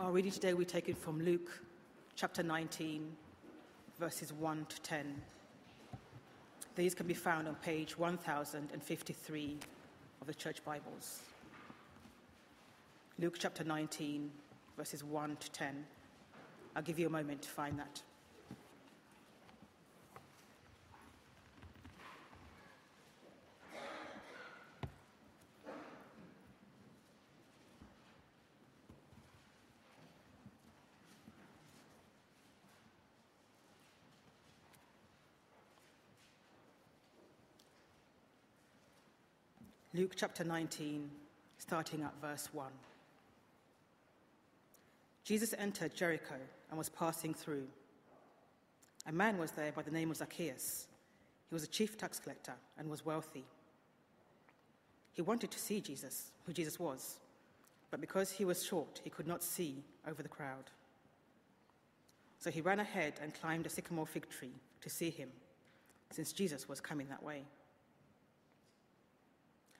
Our reading today we take it from Luke chapter 19, verses 1 to 10. These can be found on page 1053 of the Church Bibles. Luke chapter 19, verses 1 to 10. I'll give you a moment to find that. Luke chapter 19, starting at verse 1. Jesus entered Jericho and was passing through. A man was there by the name of Zacchaeus. He was a chief tax collector and was wealthy. He wanted to see Jesus, who Jesus was, but because he was short, he could not see over the crowd. So he ran ahead and climbed a sycamore fig tree to see him, since Jesus was coming that way.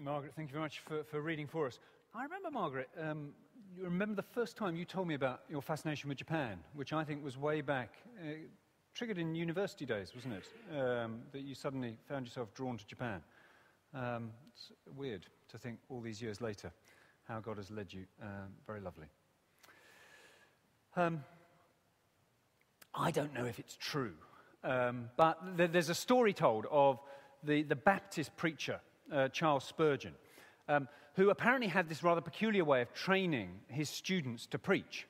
Margaret, thank you very much for, for reading for us. I remember, Margaret, um, you remember the first time you told me about your fascination with Japan, which I think was way back, uh, triggered in university days, wasn't it? Um, that you suddenly found yourself drawn to Japan. Um, it's weird to think all these years later how God has led you. Um, very lovely. Um, I don't know if it's true, um, but th- there's a story told of the, the Baptist preacher uh, Charles Spurgeon, um, who apparently had this rather peculiar way of training his students to preach.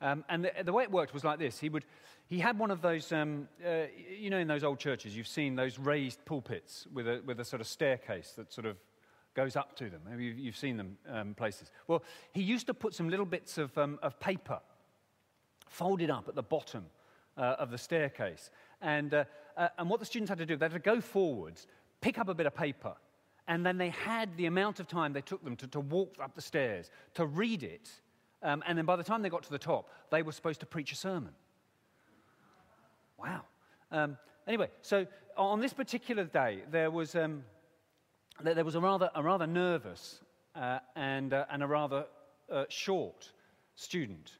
Um, and the, the, way it worked was like this he, would, he had one of those, um, uh, you know, in those old churches, you've seen those raised pulpits with a, with a sort of staircase that sort of goes up to them. Maybe you've, seen them um, places. Well, he used to put some little bits of, um, of paper folded up at the bottom uh, of the staircase. And, uh, uh, and what the students had to do, they had to go forwards, pick up a bit of paper, and then they had the amount of time they took them to, to walk up the stairs, to read it, um, and then by the time they got to the top, they were supposed to preach a sermon. Wow. Um, anyway, so on this particular day, there was, um, there was a, rather, a rather nervous uh, and, uh, and a rather uh, short student.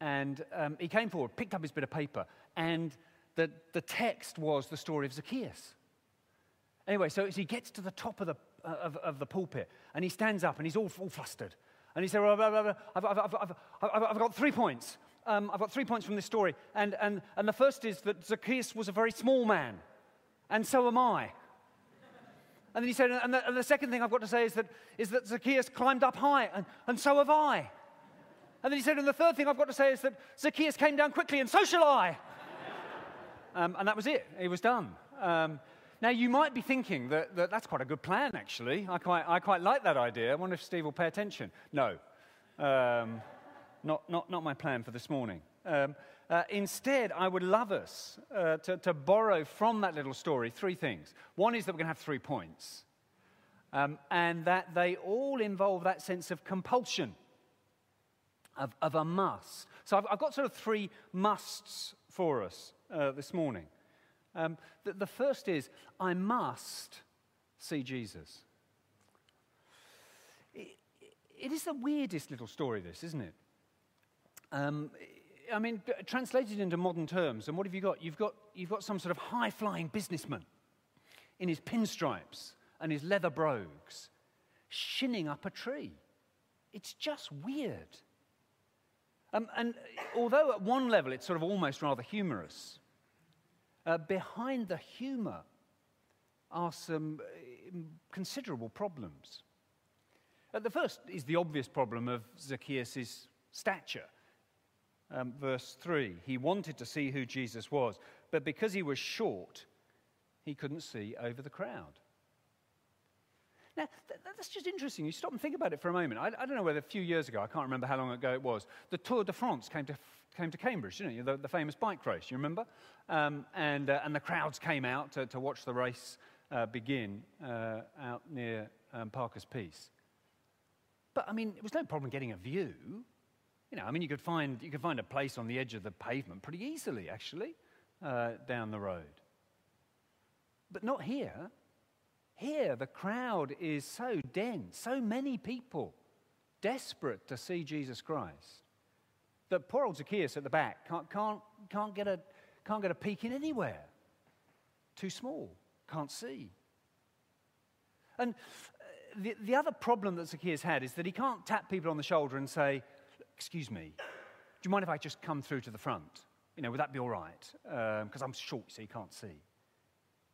And um, he came forward, picked up his bit of paper, and the, the text was the story of Zacchaeus. Anyway, so he gets to the top of the, uh, of, of, the pulpit and he stands up and he's all, all flustered. And he said, well, I've, I've, I've, I've, got three points. Um, I've got three points from this story. And, and, and the first is that Zacchaeus was a very small man, and so am I. And then he said, and the, and the, second thing I've got to say is that, is that Zacchaeus climbed up high, and, and so have I. And then he said, and the third thing I've got to say is that Zacchaeus came down quickly, and so shall I. um, and that was it. He was done. Um, now, you might be thinking that, that that's quite a good plan, actually. I quite, I quite like that idea. I wonder if Steve will pay attention. No, um, not, not, not my plan for this morning. Um, uh, instead, I would love us uh, to, to borrow from that little story three things. One is that we're going to have three points, um, and that they all involve that sense of compulsion, of, of a must. So I've, I've got sort of three musts for us uh, this morning. Um, the, the first is, I must see Jesus. It, it is the weirdest little story, this, isn't it? Um, I mean, translated into modern terms, and what have you got? You've got, you've got some sort of high flying businessman in his pinstripes and his leather brogues shinning up a tree. It's just weird. Um, and although at one level it's sort of almost rather humorous, uh, behind the humour are some uh, considerable problems. Uh, the first is the obvious problem of Zacchaeus' stature. Um, verse 3 He wanted to see who Jesus was, but because he was short, he couldn't see over the crowd. Now, th- that's just interesting. You stop and think about it for a moment. I, I, don't know whether a few years ago, I can't remember how long ago it was, the Tour de France came to, came to Cambridge, didn't you? The, the famous bike race, you remember? Um, and, uh, and the crowds came out to, to watch the race uh, begin uh, out near um, Parker's Piece. But, I mean, it was no problem getting a view. You know, I mean, you could find, you could find a place on the edge of the pavement pretty easily, actually, uh, down the road. But not here. Here, the crowd is so dense, so many people desperate to see Jesus Christ, that poor old Zacchaeus at the back can't, can't, can't, get, a, can't get a peek in anywhere. Too small, can't see. And uh, the, the other problem that Zacchaeus had is that he can't tap people on the shoulder and say, Excuse me, do you mind if I just come through to the front? You know, would that be all right? Because um, I'm short, so you can't see.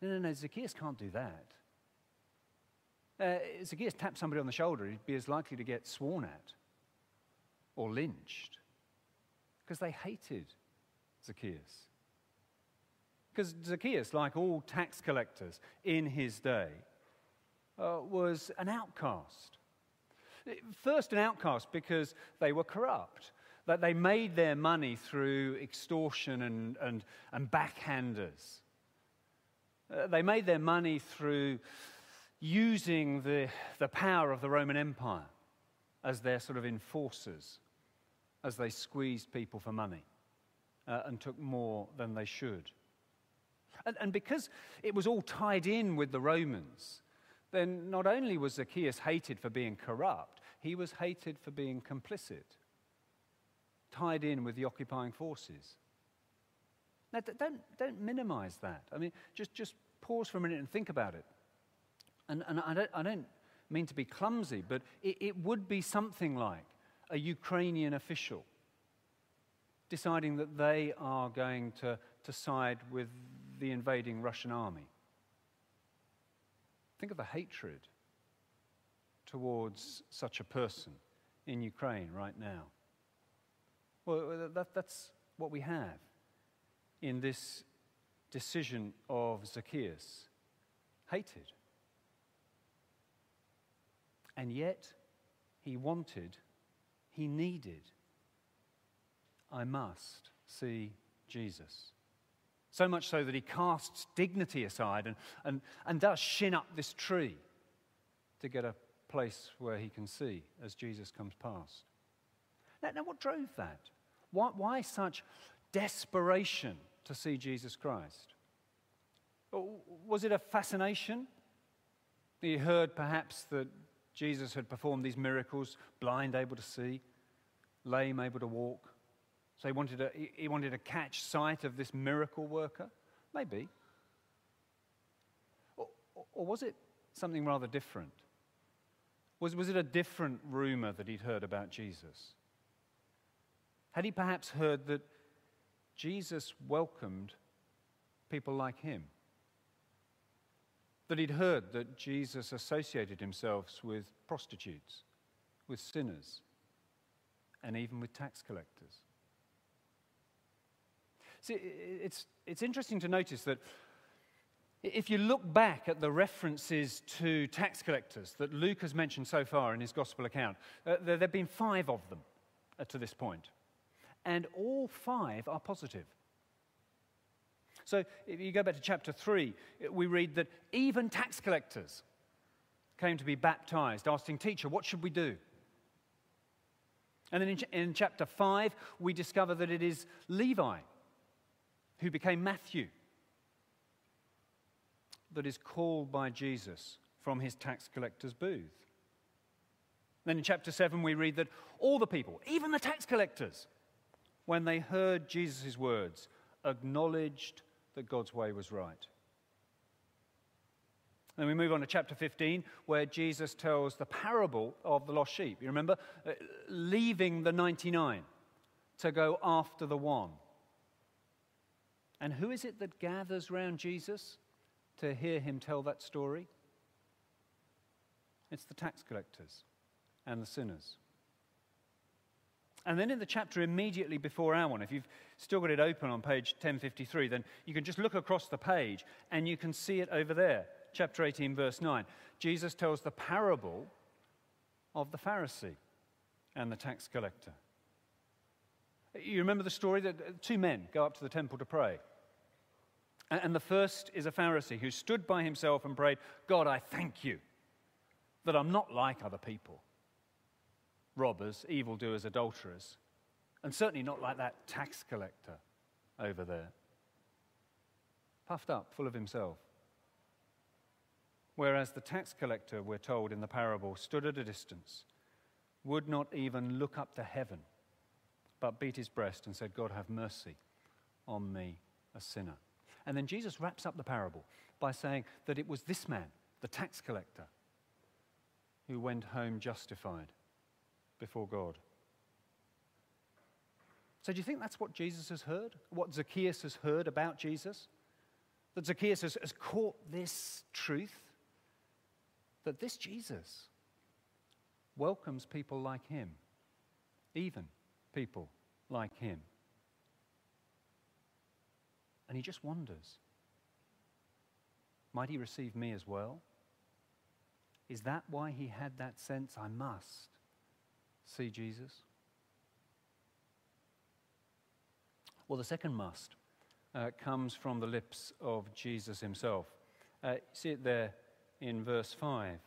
No, no, no, Zacchaeus can't do that. Uh, Zacchaeus tapped somebody on the shoulder, he'd be as likely to get sworn at or lynched because they hated Zacchaeus. Because Zacchaeus, like all tax collectors in his day, uh, was an outcast. First, an outcast because they were corrupt, that they made their money through extortion and, and, and backhanders. Uh, they made their money through using the, the power of the Roman Empire as their sort of enforcers as they squeezed people for money uh, and took more than they should. And, and because it was all tied in with the Romans, then not only was Zacchaeus hated for being corrupt, he was hated for being complicit, tied in with the occupying forces. Now, don't, don't minimize that. I mean, just, just pause for a minute and think about it. And, and I, don't, I don't mean to be clumsy, but it, it would be something like a Ukrainian official deciding that they are going to, to side with the invading Russian army. Think of the hatred towards such a person in Ukraine right now. Well, uh, that, that's what we have in this decision of Zacchaeus hated. And yet, he wanted, he needed, I must see Jesus. So much so that he casts dignity aside and, and, and does shin up this tree to get a place where he can see as Jesus comes past. Now, now what drove that? Why, why such desperation to see Jesus Christ? Was it a fascination? He heard perhaps that Jesus had performed these miracles, blind able to see, lame able to walk. So he wanted to, he wanted to catch sight of this miracle worker? Maybe. Or, or was it something rather different? Was, was it a different rumor that he'd heard about Jesus? Had he perhaps heard that Jesus welcomed people like him? That he'd heard that Jesus associated himself with prostitutes, with sinners, and even with tax collectors. See, it's, it's interesting to notice that if you look back at the references to tax collectors that Luke has mentioned so far in his gospel account, uh, there have been five of them uh, to this point, and all five are positive. So if you go back to chapter 3, we read that even tax collectors came to be baptized, asking, Teacher, what should we do? And then in, ch- in chapter 5, we discover that it is Levi who became Matthew that is called by Jesus from his tax collector's booth. Then in chapter 7, we read that all the people, even the tax collectors, when they heard Jesus' words, acknowledged that God's way was right. Then we move on to chapter 15, where Jesus tells the parable of the lost sheep. You remember? Uh, leaving the 99 to go after the one. And who is it that gathers round Jesus to hear him tell that story? It's the tax collectors and the sinners. And then in the chapter immediately before our one, if you've still got it open on page 1053, then you can just look across the page and you can see it over there. Chapter 18, verse 9. Jesus tells the parable of the Pharisee and the tax collector. You remember the story that uh, two men go up to the temple to pray. And the first is a Pharisee who stood by himself and prayed, God, I thank you that I'm not like other people robbers, evildoers, adulterers, and certainly not like that tax collector over there. Puffed up, full of himself. Whereas the tax collector, we're told in the parable, stood at a distance, would not even look up to heaven, but beat his breast and said, God, have mercy on me, a sinner. And then Jesus wraps up the parable by saying that it was this man, the tax collector, who went home justified before God. So, do you think that's what Jesus has heard? What Zacchaeus has heard about Jesus? That Zacchaeus has, has caught this truth? That this Jesus welcomes people like him, even people like him. And he just wonders might he receive me as well? Is that why he had that sense, I must see Jesus? Well, the second must uh, comes from the lips of Jesus himself. Uh, see it there in verse 5,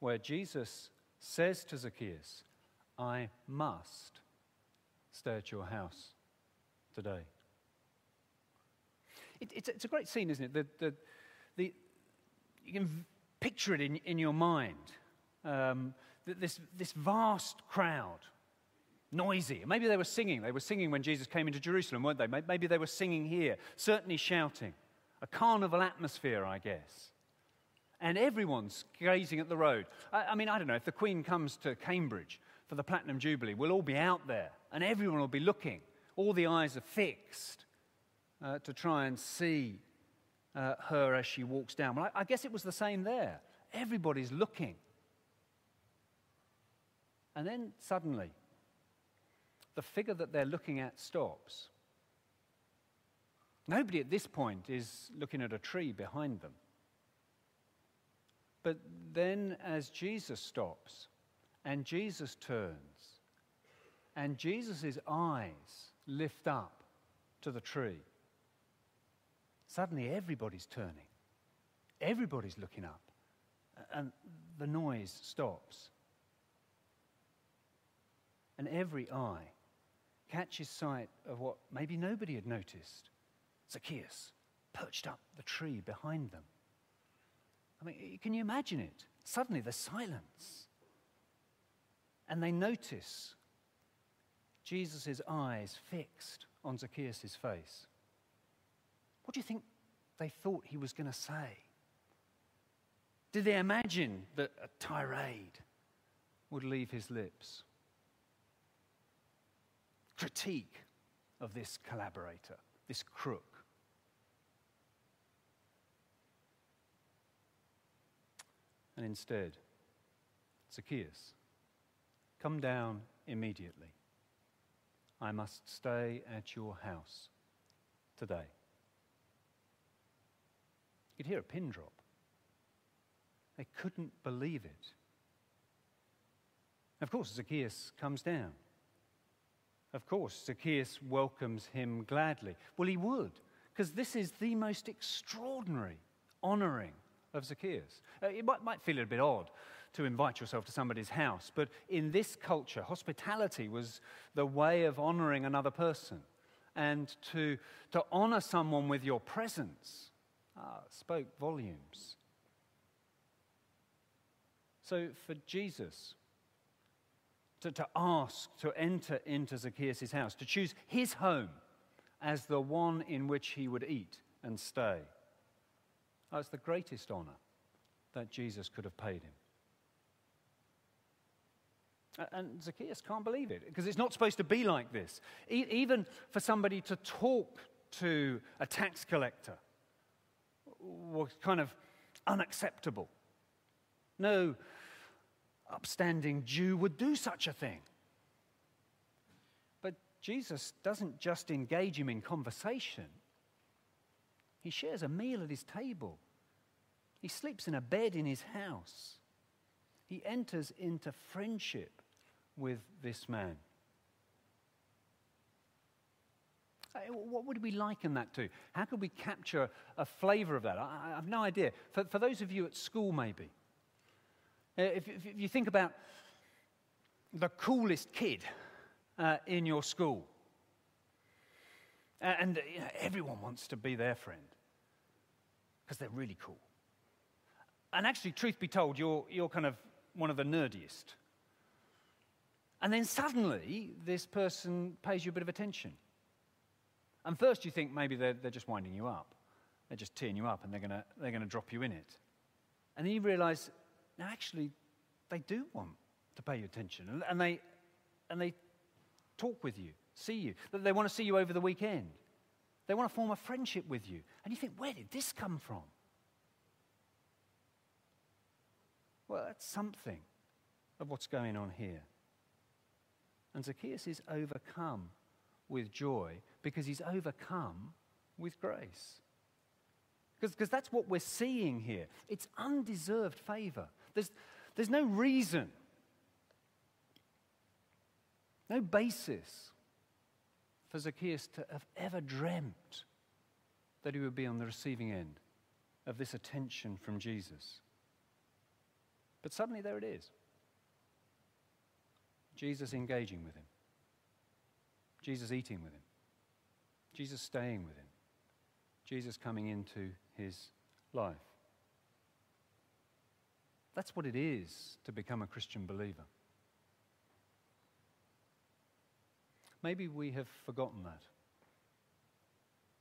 where Jesus says to Zacchaeus, I must stay at your house today. It, it's, it's, a great scene, isn't it? The, the, the, you can picture it in, in your mind. Um, this, this vast crowd, noisy. Maybe they were singing. They were singing when Jesus came into Jerusalem, weren't they? Maybe they were singing here, certainly shouting. A carnival atmosphere, I guess. And everyone's gazing at the road. I, I mean, I don't know, if the Queen comes to Cambridge for the Platinum Jubilee, we'll all be out there and everyone will be looking. All the eyes are fixed uh, to try and see uh, her as she walks down. Well, I, I guess it was the same there. Everybody's looking. And then suddenly, the figure that they're looking at stops. Nobody at this point is looking at a tree behind them. But then, as Jesus stops and Jesus turns, and Jesus' eyes lift up to the tree, suddenly everybody's turning. Everybody's looking up. And the noise stops and every eye catches sight of what maybe nobody had noticed Zacchaeus perched up the tree behind them. I mean, can you imagine it? Suddenly there's silence. And they notice Jesus' eyes fixed on Zacchaeus' face. What do you think they thought he was going to say? Did they imagine that a tirade would leave his lips? Critique of this collaborator, this crook. And instead, Zacchaeus, come down immediately. I must stay at your house today. You'd hear a pin drop. They couldn't believe it. Of course, Zacchaeus comes down. Of course, Zacchaeus welcomes him gladly. Well, he would, because this is the most extraordinary honoring of Zacchaeus. Uh, it might, might feel a bit odd to invite yourself to somebody's house, but in this culture, hospitality was the way of honoring another person. And to, to honor someone with your presence uh, spoke volumes. So for Jesus, to, to ask to enter into Zacchaeus' house, to choose his home as the one in which he would eat and stay. Oh, it's the greatest honor that Jesus could have paid him. And Zacchaeus can't believe it because it's not supposed to be like this. E- even for somebody to talk to a tax collector was kind of unacceptable. No upstanding Jew would do such a thing. But Jesus doesn't just engage him in conversation, he shares a meal at his table, he sleeps in a bed in his house. He enters into friendship with this man. What would we liken that to? How could we capture a flavor of that? I, I have no idea. For, for, those of you at school, maybe, uh, Uh, if, if, if you think about the coolest kid uh, in your school, uh, and uh, you know, everyone wants to be their friend because they're really cool. And actually, truth be told, you're, you're kind of one of the nerdiest. And then suddenly, this person pays you a bit of attention. And first, you think maybe they're, they're just winding you up. They're just teeing you up and they're going to they're gonna drop you in it. And then you realize, no, actually, they do want to pay you attention. And, and, they, and they talk with you, see you. They want to see you over the weekend. They want to form a friendship with you. And you think, where did this come from? Well, that's something of what's going on here. And Zacchaeus is overcome with joy because he's overcome with grace. Because that's what we're seeing here. It's undeserved favor. There's, there's no reason, no basis for Zacchaeus to have ever dreamt that he would be on the receiving end of this attention from Jesus. But suddenly there it is. Jesus engaging with him, Jesus eating with him, Jesus staying with him, Jesus coming into his life. That's what it is to become a Christian believer. Maybe we have forgotten that.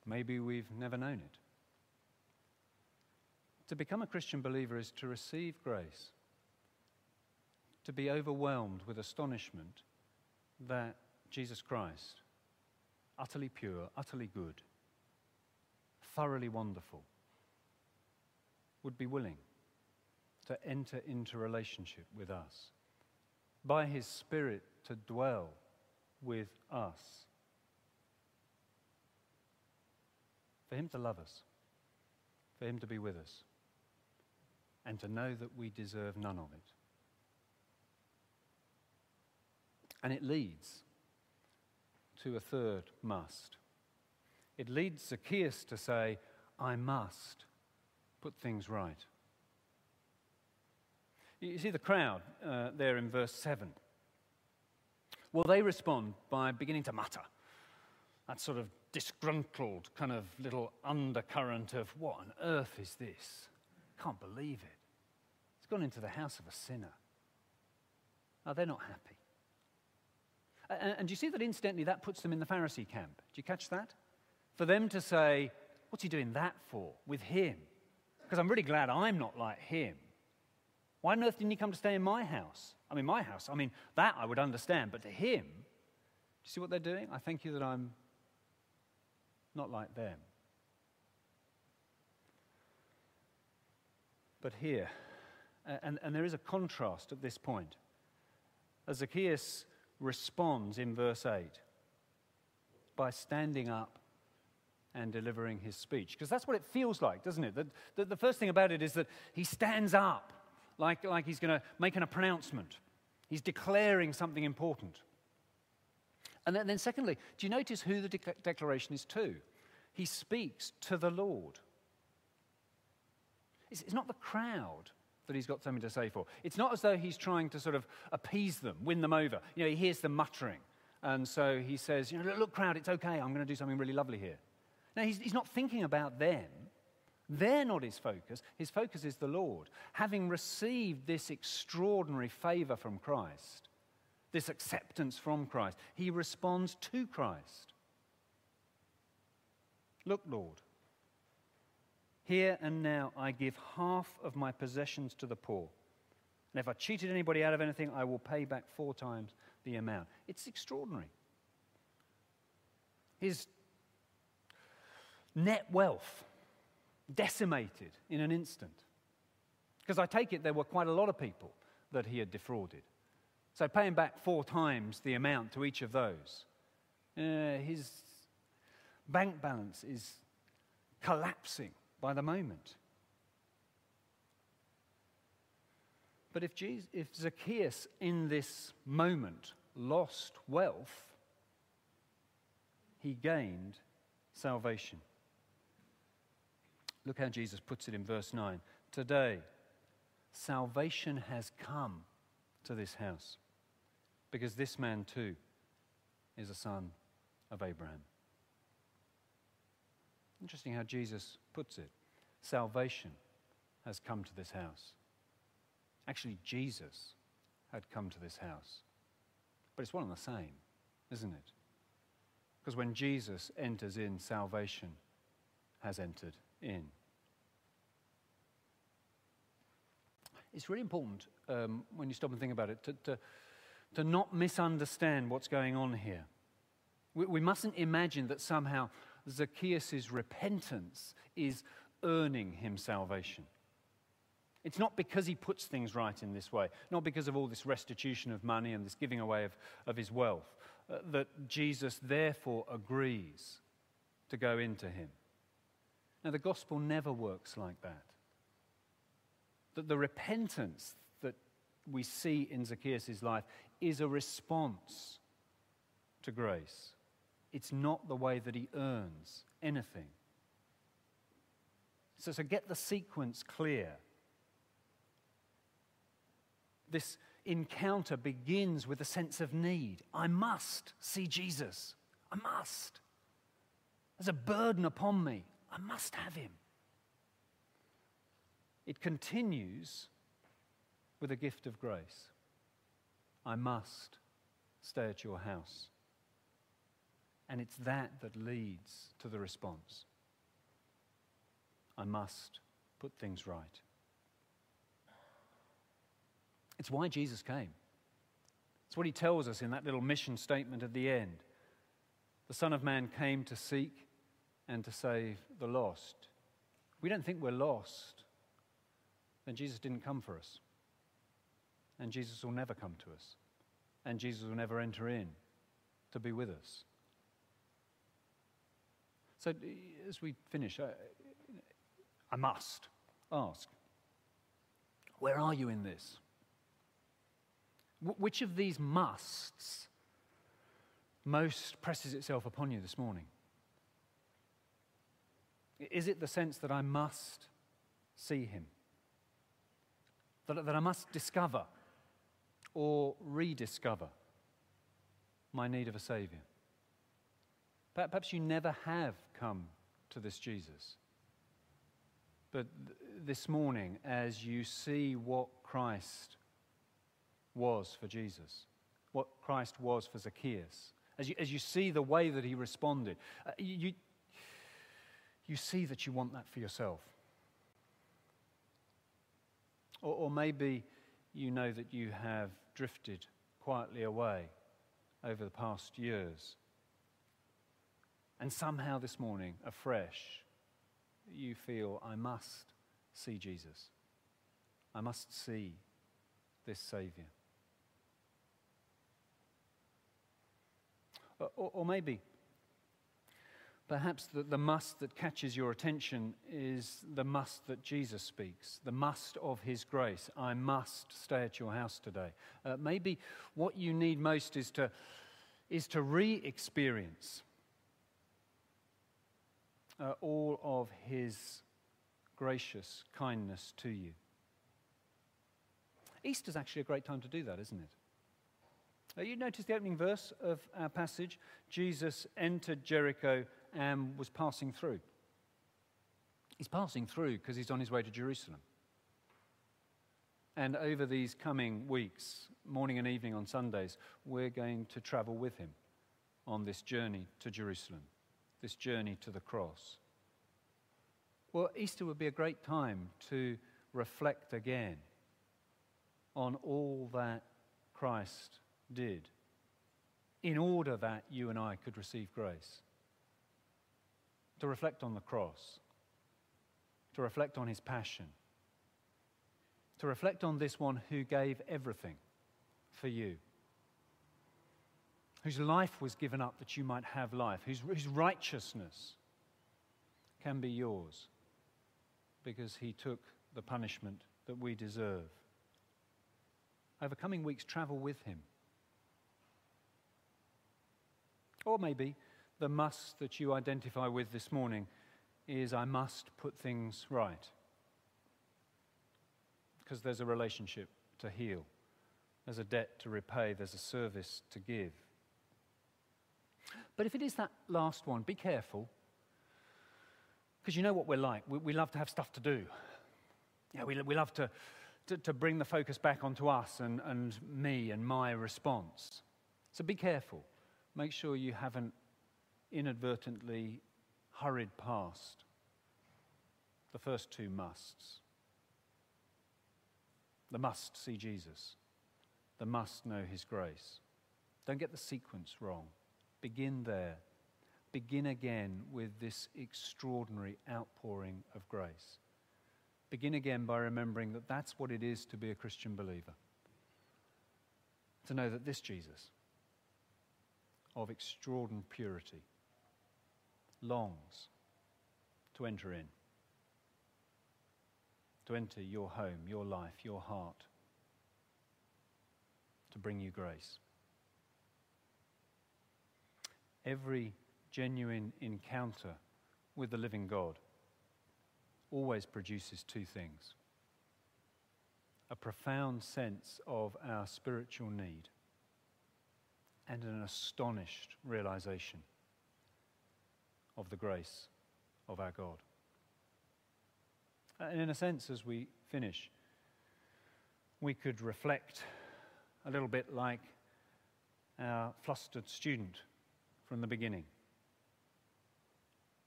Maybe we've never known it. To become a Christian believer is to receive grace to be overwhelmed with astonishment that Jesus Christ, utterly pure, utterly good, thoroughly wonderful, would be willing to enter into relationship with us, by his Spirit to dwell with us, for him to love us, for him to be with us, and to know that we deserve none of it. And it leads to a third must. It leads Zacchaeus to say, I must put things right. You see the crowd uh, there in verse 7. Well, they respond by beginning to mutter. That sort of disgruntled kind of little undercurrent of, what on earth is this? Can't believe it. It's gone into the house of a sinner. Oh, they're not happy. And, and you see that incidentally that puts them in the Pharisee camp? Do you catch that? For them to say, What's he doing that for with him? Because I'm really glad I'm not like him. Why on earth didn't he come to stay in my house? I mean, my house. I mean, that I would understand. But to him, do you see what they're doing? I thank you that I'm not like them. But here, and, and there is a contrast at this point. As Zacchaeus responds in verse 8 by standing up and delivering his speech. Because that's what it feels like, doesn't it? The, the, the, first thing about it is that he stands up like, like he's going to make an, a pronouncement, he's declaring something important. And then, then secondly, do you notice who the de- declaration is to? He speaks to the Lord. It's, it's not the crowd that he's got something to say for. It's not as though he's trying to sort of appease them, win them over. You know, he hears them muttering. And so he says, you know, look, look crowd, it's okay. I'm going to do something really lovely here. Now, he's, he's not thinking about them. They're not his focus. His focus is the Lord. Having received this extraordinary favor from Christ, this acceptance from Christ, he responds to Christ. Look, Lord, here and now I give half of my possessions to the poor. And if I cheated anybody out of anything, I will pay back four times the amount. It's extraordinary. His net wealth decimated in an instant. Because I take it there were quite a lot of people that he had defrauded. So paying back four times the amount to each of those, uh, his bank balance is collapsing by the moment. But if, Jesus, if Zacchaeus in this moment lost wealth, he gained salvation. Look how Jesus puts it in verse 9. Today, salvation has come to this house because this man too is a son of Abraham. Interesting how Jesus puts it. Salvation has come to this house. Actually, Jesus had come to this house. But it's one and the same, isn't it? Because when Jesus enters in, salvation has entered in. It's really important um, when you stop and think about it to, to, to not misunderstand what's going on here. We, we mustn't imagine that somehow Zacchaeus' repentance is earning him salvation. It's not because he puts things right in this way, not because of all this restitution of money and this giving away of, of his wealth, uh, that Jesus therefore agrees to go into him. Now, the gospel never works like that. That the repentance that we see in Zacchaeus' life is a response to grace. It's not the way that he earns anything. So, so get the sequence clear this encounter begins with a sense of need. I must see Jesus. I must. There's a burden upon me. I must have him. It continues with a gift of grace. I must stay at your house. And it's that that leads to the response. I must put things right. It's why Jesus came. It's what he tells us in that little mission statement at the end. The Son of Man came to seek and to save the lost. We don't think we're lost, then Jesus didn't come for us. And Jesus will never come to us. And Jesus will never enter in to be with us. So, as we finish, I, I must ask where are you in this? Which of these musts most presses itself upon you this morning? Is it the sense that I must see him? That, that I must discover or rediscover my need of a Savior? Perhaps you never have come to this Jesus. But this morning, as you see what Christ was for Jesus, what Christ was for Zacchaeus. As you, as you see the way that he responded, uh, you, you see that you want that for yourself. Or, or maybe you know that you have drifted quietly away over the past years. And somehow this morning, afresh, you feel, I must see Jesus. I must see this Savior. Or, or maybe, perhaps the, the must that catches your attention is the must that Jesus speaks, the must of His grace. I must stay at your house today. Uh, maybe what you need most is to, is to re experience uh, all of His gracious kindness to you. Easter's actually a great time to do that, isn't it? Uh, you notice the opening verse of our passage Jesus entered Jericho and was passing through. He's passing through because he's on his way to Jerusalem. And over these coming weeks, morning and evening on Sundays, we're going to travel with him on this journey to Jerusalem, this journey to the cross. Well, Easter would be a great time to reflect again on all that Christ did in order that you and I could receive grace. To reflect on the cross, to reflect on his passion, to reflect on this one who gave everything for you, whose life was given up that you might have life, whose, whose righteousness can be yours because he took the punishment that we deserve. Over coming weeks, travel with him. Or maybe the must that you identify with this morning is I must put things right. Because there's a relationship to heal, there's a debt to repay, there's a service to give. But if it is that last one, be careful. Because you know what we're like. We, we, love to have stuff to do. Yeah, we, we love to, to, to bring the focus back onto us and, and me and my response. So be careful. Make sure you haven't inadvertently hurried past the first two musts. The must see Jesus, the must know his grace. Don't get the sequence wrong. Begin there. Begin again with this extraordinary outpouring of grace. Begin again by remembering that that's what it is to be a Christian believer. To know that this Jesus, of extraordinary purity, longs to enter in, to enter your home, your life, your heart, to bring you grace. Every genuine encounter with the living God always produces two things a profound sense of our spiritual need and an astonished realization of the grace of our God. And in a sense, as we finish, we could reflect a little bit like our flustered student from the beginning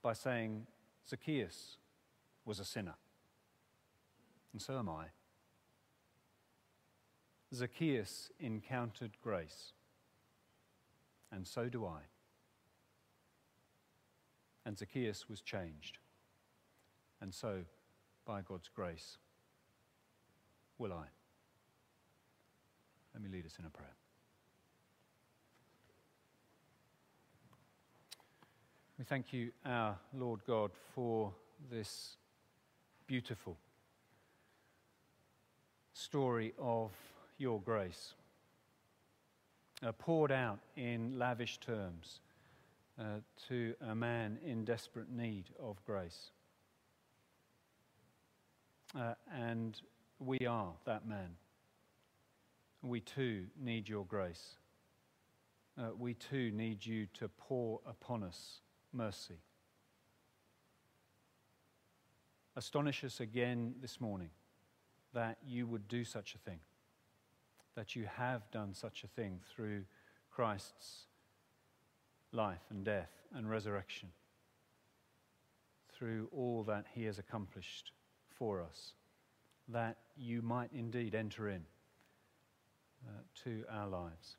by saying, Zacchaeus was a sinner, and so am I. Zacchaeus encountered grace, and so do I. And Zacchaeus was changed, and so, by God's grace, will I. Let me lead us in a prayer. We thank you, our Lord God, for this beautiful story of your grace, uh, poured out in lavish terms uh, to a man in desperate need of grace. Uh, and we are that man. We too need your grace. Uh, we too need you to pour upon us mercy. Astonish us again this morning that you would do such a thing, that you have done such a thing through Christ's life and death and resurrection, through all that he has accomplished for us, that you might indeed enter in uh, to our lives.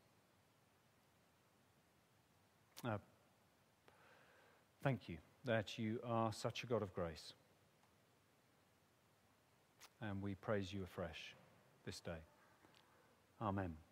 Uh, Thank you that you are such a God of grace. And we praise you afresh this day. Amen.